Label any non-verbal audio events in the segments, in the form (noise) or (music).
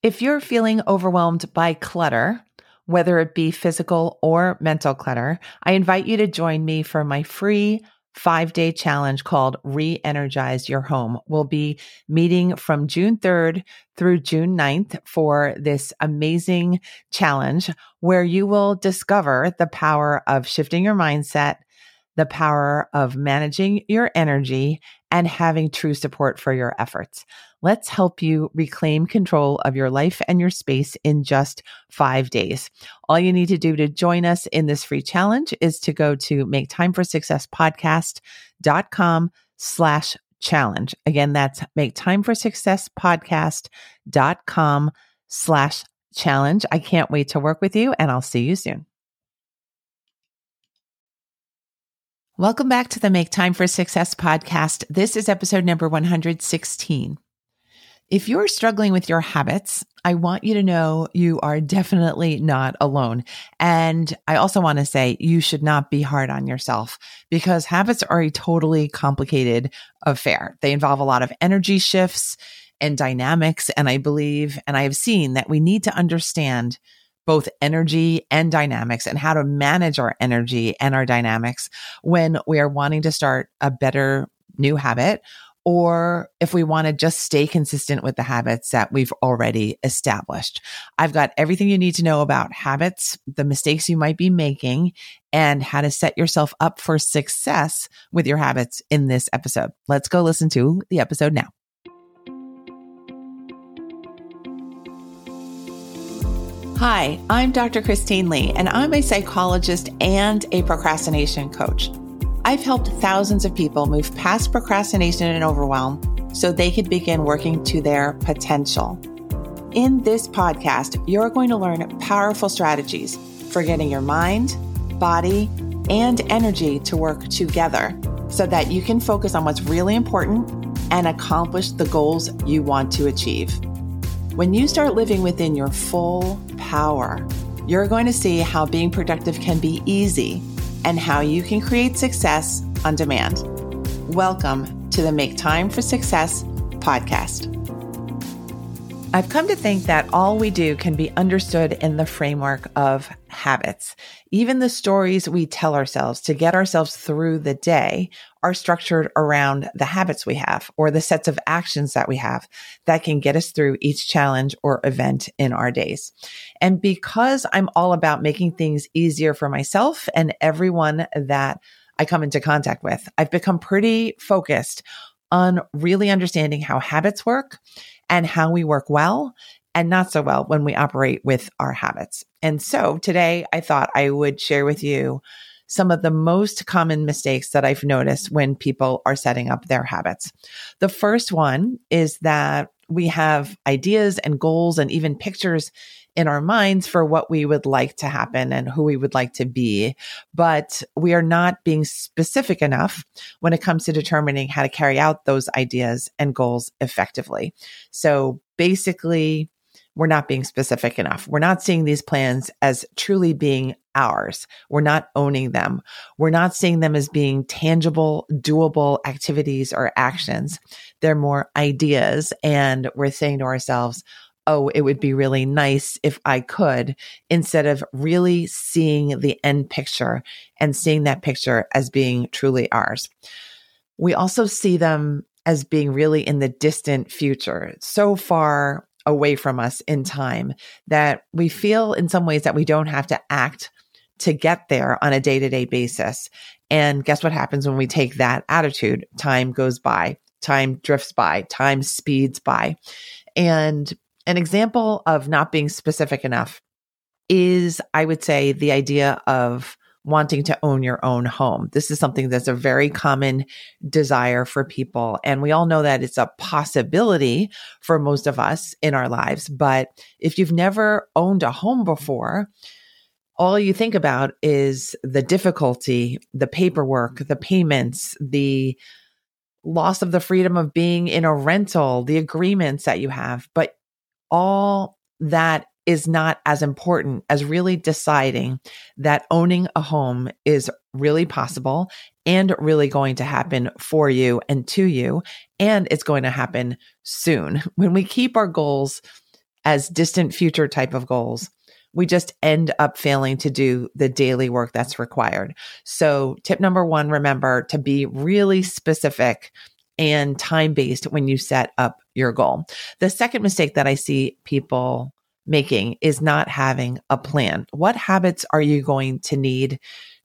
If you're feeling overwhelmed by clutter, whether it be physical or mental clutter, I invite you to join me for my free five day challenge called Re Energize Your Home. We'll be meeting from June 3rd through June 9th for this amazing challenge where you will discover the power of shifting your mindset, the power of managing your energy, and having true support for your efforts. Let's help you reclaim control of your life and your space in just five days. All you need to do to join us in this free challenge is to go to make time for success podcast.com slash challenge. Again, that's make time for success podcast.com slash challenge. I can't wait to work with you and I'll see you soon. Welcome back to the Make Time for Success podcast. This is episode number 116. If you're struggling with your habits, I want you to know you are definitely not alone. And I also want to say you should not be hard on yourself because habits are a totally complicated affair. They involve a lot of energy shifts and dynamics. And I believe, and I have seen that we need to understand both energy and dynamics and how to manage our energy and our dynamics when we are wanting to start a better new habit or if we want to just stay consistent with the habits that we've already established. I've got everything you need to know about habits, the mistakes you might be making, and how to set yourself up for success with your habits in this episode. Let's go listen to the episode now. Hi, I'm Dr. Christine Li, and I'm a psychologist and a procrastination coach. I've helped thousands of people move past procrastination and overwhelm so they could begin working to their potential. In this podcast, you're going to learn powerful strategies for getting your mind, body, and energy to work together so that you can focus on what's really important and accomplish the goals you want to achieve. When you start living within your full power, you're going to see how being productive can be easy and how you can create success on demand. Welcome to the Make Time for Success podcast. I've come to think that all we do can be understood in the framework of habits. Even the stories we tell ourselves to get ourselves through the day are structured around the habits we have or the sets of actions that we have that can get us through each challenge or event in our days. And because I'm all about making things easier for myself and everyone that I come into contact with, I've become pretty focused on really understanding how habits work and how we work well and not so well when we operate with our habits. And so today I thought I would share with you some of the most common mistakes that I've noticed when people are setting up their habits. The first one is that we have ideas and goals and even pictures in our minds for what we would like to happen and who we would like to be. But we are not being specific enough when it comes to determining how to carry out those ideas and goals effectively. So basically, we're not being specific enough. We're not seeing these plans as truly being ours. We're not owning them. We're not seeing them as being tangible, doable activities or actions. They're more ideas. And we're saying to ourselves, oh, it would be really nice if I could, instead of really seeing the end picture and seeing that picture as being truly ours. We also see them as being really in the distant future, so far away from us in time that we feel in some ways that we don't have to act to get there on a day to day basis. And guess what happens when we take that attitude? Time goes by, time drifts by, time speeds by. And an example of not being specific enough is, I would say, the idea of wanting to own your own home. This is something that's a very common desire for people. And we all know that it's a possibility for most of us in our lives. But if you've never owned a home before, all you think about is the difficulty, the paperwork, the payments, the loss of the freedom of being in a rental, the agreements that you have. But all that is not as important as really deciding that owning a home is really possible and really going to happen for you and to you. And it's going to happen soon. (laughs) When we keep our goals as distant future type of goals, we just end up failing to do the daily work that's required. So, tip number one remember to be really specific and time based when you set up your goal. The second mistake that I see people making is not having a plan. What habits are you going to need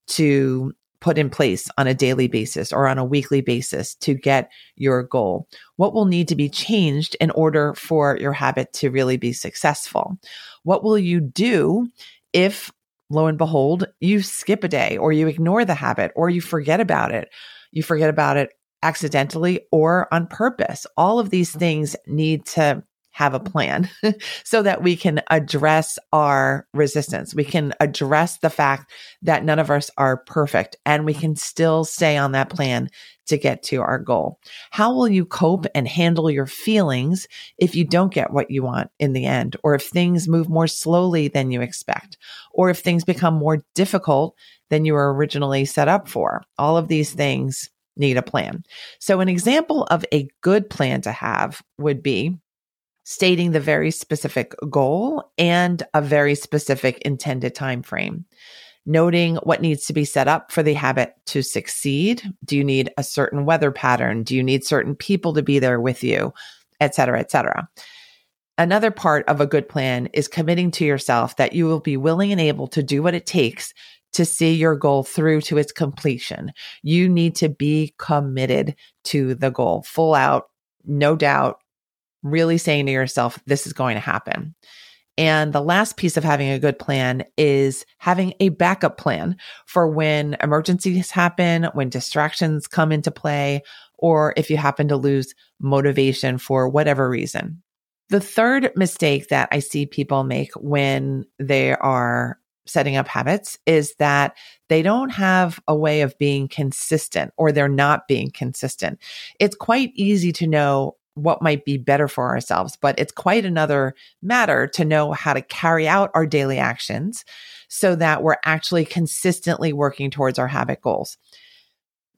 to put in place on a daily basis or on a weekly basis to get your goal? What will need to be changed in order for your habit to really be successful? What will you do if, lo and behold, you skip a day or you ignore the habit or you forget about it? You forget about it accidentally or on purpose. All of these mm-hmm. things need to have a plan (laughs) so that we can address our resistance. We can address the fact that none of us are perfect and we can still stay on that plan to get to our goal. How will you cope and handle your feelings if you don't get what you want in the end, or if things move more slowly than you expect, or if things become more difficult than you were originally set up for? All of these things need a plan. So an example of a good plan to have would be stating the very specific goal and a very specific intended time frame noting what needs to be set up for the habit to succeed. Do you need a certain weather pattern? Do you need certain people to be there with you? Et cetera et cetera. Another part of a good plan is committing to yourself that you will be willing and able to do what it takes to see your goal through to its completion you need to be committed to the goal full out no doubt really saying to yourself, this is going to happen. And the last piece of having a good plan is having a backup plan for when emergencies happen, when distractions come into play, or if you happen to lose motivation for whatever reason. The third mistake that I see people make when they are setting up habits is that they don't have a way of being consistent or they're not being consistent. It's quite easy to know what might be better for ourselves. But it's quite another matter to know how to carry out our daily actions so that we're actually consistently working towards our habit goals.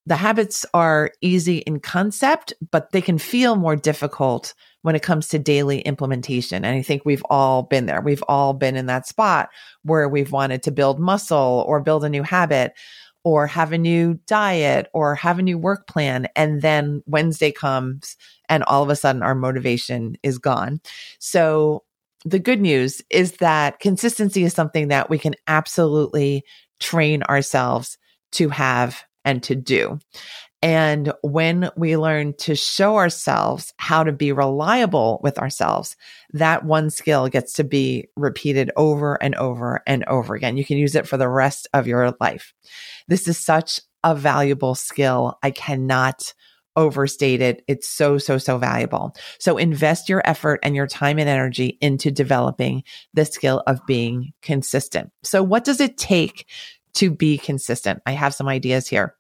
The habits are easy in concept, but they can feel more difficult when it comes to daily implementation. And I think we've all been there. We've all been in that spot where we've wanted to build muscle or build a new habit or have a new diet or have a new work plan. And then Wednesday comes and all of a sudden our motivation is gone. So the good news is that consistency is something that we can absolutely train ourselves to have and to do. And when we learn to show ourselves how to be reliable with ourselves, that one skill gets to be repeated over and over and over again. You can use it for the rest of your life. This is such a valuable skill. I cannot overstate it. It's so, so, so valuable. So invest your effort and your time and energy into developing the skill of being consistent. So what does it take to be consistent? I have some ideas here.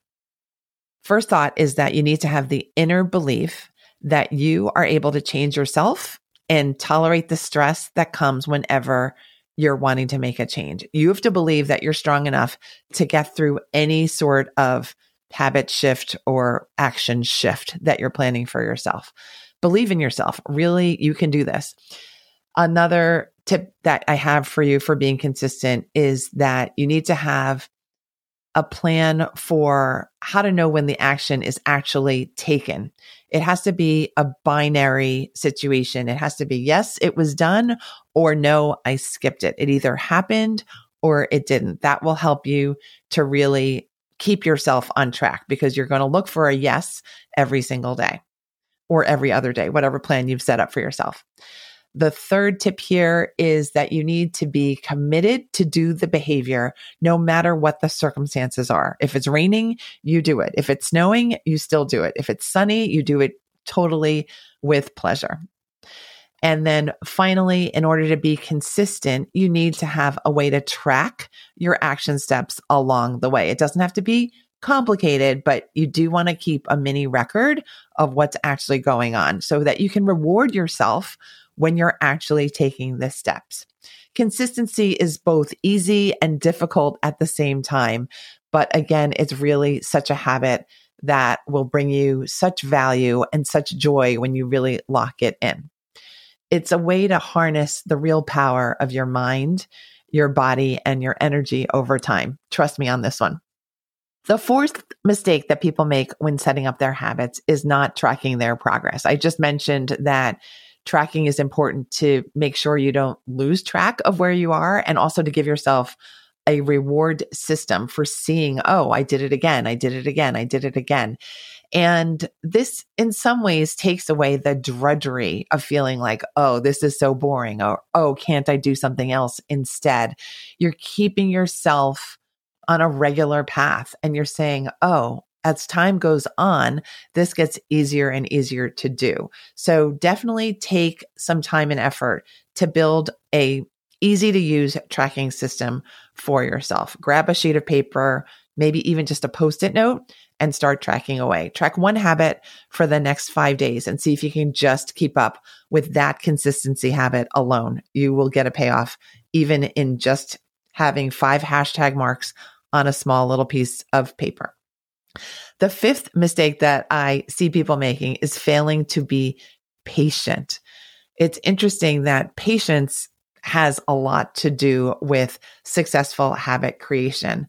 First thought is that you need to have the inner belief that you are able to change yourself and tolerate the stress that comes whenever you're wanting to make a change. You have to believe that you're strong enough to get through any sort of habit shift or action shift that you're planning for yourself. Believe in yourself. Really, you can do this. Another tip that I have for you for being consistent is that you need to have a plan for how to know when the action is actually taken. It has to be a binary situation. It has to be, yes, it was done or no, I skipped it. It either happened or it didn't. That will help you to really keep yourself on track because you're going to look for a yes every single day or every other day, whatever plan you've set up for yourself. The third tip here is that you need to be committed to do the behavior no matter what the circumstances are. If it's raining, you do it. If it's snowing, you still do it. If it's sunny, you do it totally with pleasure. And then finally, in order to be consistent, you need to have a way to track your action steps along the way. It doesn't have to be complicated, but you do want to keep a mini record of what's actually going on so that you can reward yourself when you're actually taking the steps. Consistency is both easy and difficult at the same time. But again, it's really such a habit that will bring you such value and such joy when you really lock it in. It's a way to harness the real power of your mind, your body, and your energy over time. Trust me on this one. The fourth mistake that people make when setting up their habits is not tracking their progress. I just mentioned that tracking is important to make sure you don't lose track of where you are and also to give yourself a reward system for seeing, oh, I did it again. I did it again. I did it again. And this, in some ways, takes away the drudgery of feeling like, oh, this is so boring, or oh, can't I do something else instead? You're keeping yourself on a regular path and you're saying, oh, as time goes on, this gets easier and easier to do. So definitely take some time and effort to build a easy to use tracking system for yourself. Grab a sheet of paper, maybe even just a post-it note and start tracking away. Track one habit for the next 5 days and see if you can just keep up with that consistency habit alone. You will get a payoff even in just having 5 hashtag marks on a small little piece of paper. The fifth mistake that I see people making is failing to be patient. It's interesting that patience has a lot to do with successful habit creation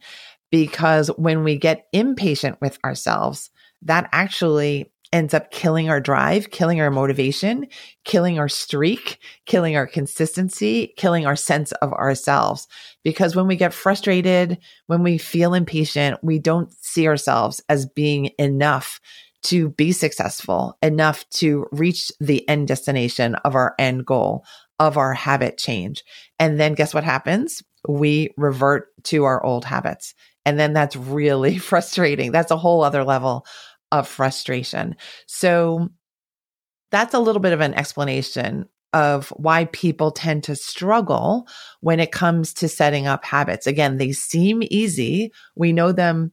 because when we get impatient with ourselves, that actually ends up killing our drive, killing our motivation, killing our streak, killing our consistency, killing our sense of ourselves. Because when we get frustrated, when we feel impatient, we don't see ourselves as being enough to be successful, enough to reach the end destination of our end goal, of our habit change. And then guess what happens? We revert to our old habits. And then that's really (laughs) frustrating. That's a whole other level of frustration. So that's a little bit of an explanation of why people tend to struggle when it comes to setting up habits. Again, they seem easy. We know them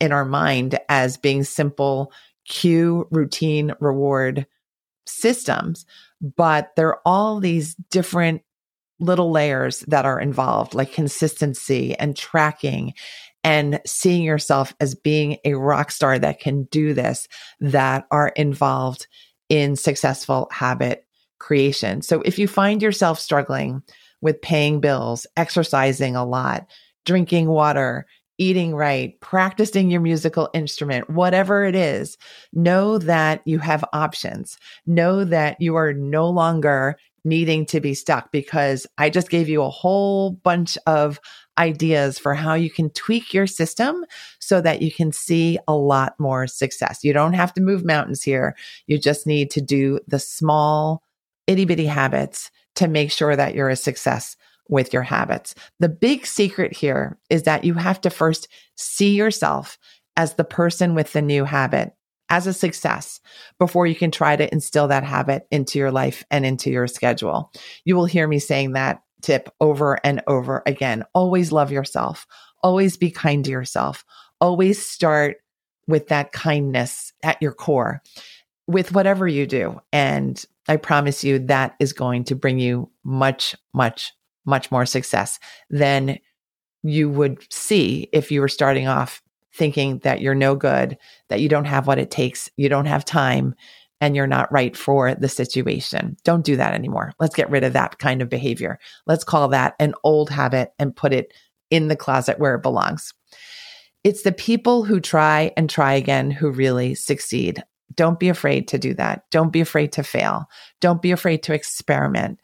in our mind as being simple cue, routine, reward systems, but there are all these different little layers that are involved, like consistency and tracking and seeing yourself as being a rock star that can do this that are involved in successful habit creation. So if you find yourself struggling with paying bills, exercising a lot, drinking water, eating right, practicing your musical instrument, whatever it is, know that you have options. Know that you are no longer needing to be stuck because I just gave you a whole bunch of ideas for how you can tweak your system so that you can see a lot more success. You don't have to move mountains here. You just need to do the small itty bitty habits to make sure that you're a success with your habits. The big secret here is that you have to first see yourself as the person with the new habit as a success before you can try to instill that habit into your life and into your schedule. You will hear me saying that tip over and over again. Always love yourself. Always be kind to yourself. Always start with that kindness at your core with whatever you do. And I promise you that is going to bring you much, much, much more success than you would see if you were starting off thinking that you're no good, that you don't have what it takes, you don't have time, and you're not right for the situation. Don't do that anymore. Let's get rid of that kind of behavior. Let's call that an old habit and put it in the closet where it belongs. It's the people who try and try again who really succeed. Don't be afraid to do that. Don't be afraid to fail. Don't be afraid to experiment.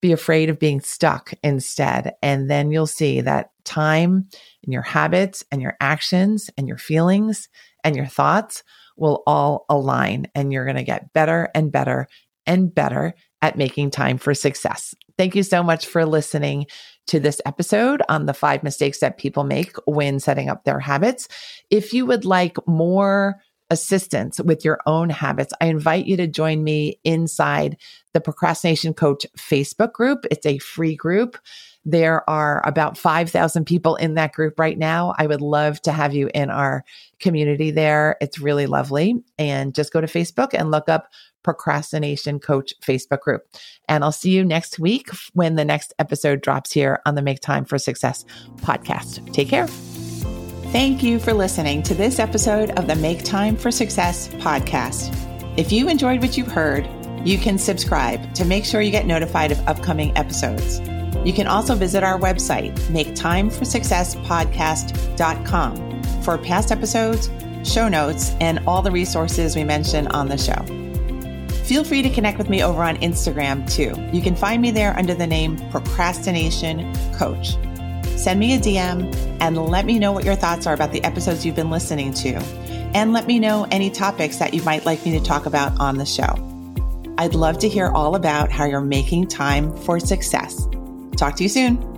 Be afraid of being stuck instead. And then you'll see that time and your habits and your actions and your feelings and your thoughts will all align and you're going to get better and better and better at making time for success. Thank you so much for listening to this episode on the five mistakes that people make when setting up their habits. If you would like more assistance with your own habits, I invite you to join me inside the Procrastination Coach Facebook group. It's a free group. There are about 5,000 people in that group right now. I would love to have you in our community there. It's really lovely. And just go to Facebook and look up Procrastination Coach Facebook group. And I'll see you next week when the next episode drops here on the Make Time for Success podcast. Take care. Thank you for listening to this episode of the Make Time for Success podcast. If you enjoyed what you've heard, You can subscribe to make sure you get notified of upcoming episodes. You can also visit our website, maketimeforsuccesspodcast.com, for past episodes, show notes, and all the resources we mention on the show. Feel free to connect with me over on Instagram too. You can find me there under the name Procrastination Coach. Send me a DM and let me know what your thoughts are about the episodes you've been listening to. And let me know any topics that you might like me to talk about on the show. I'd love to hear all about how you're making time for success. Talk to you soon.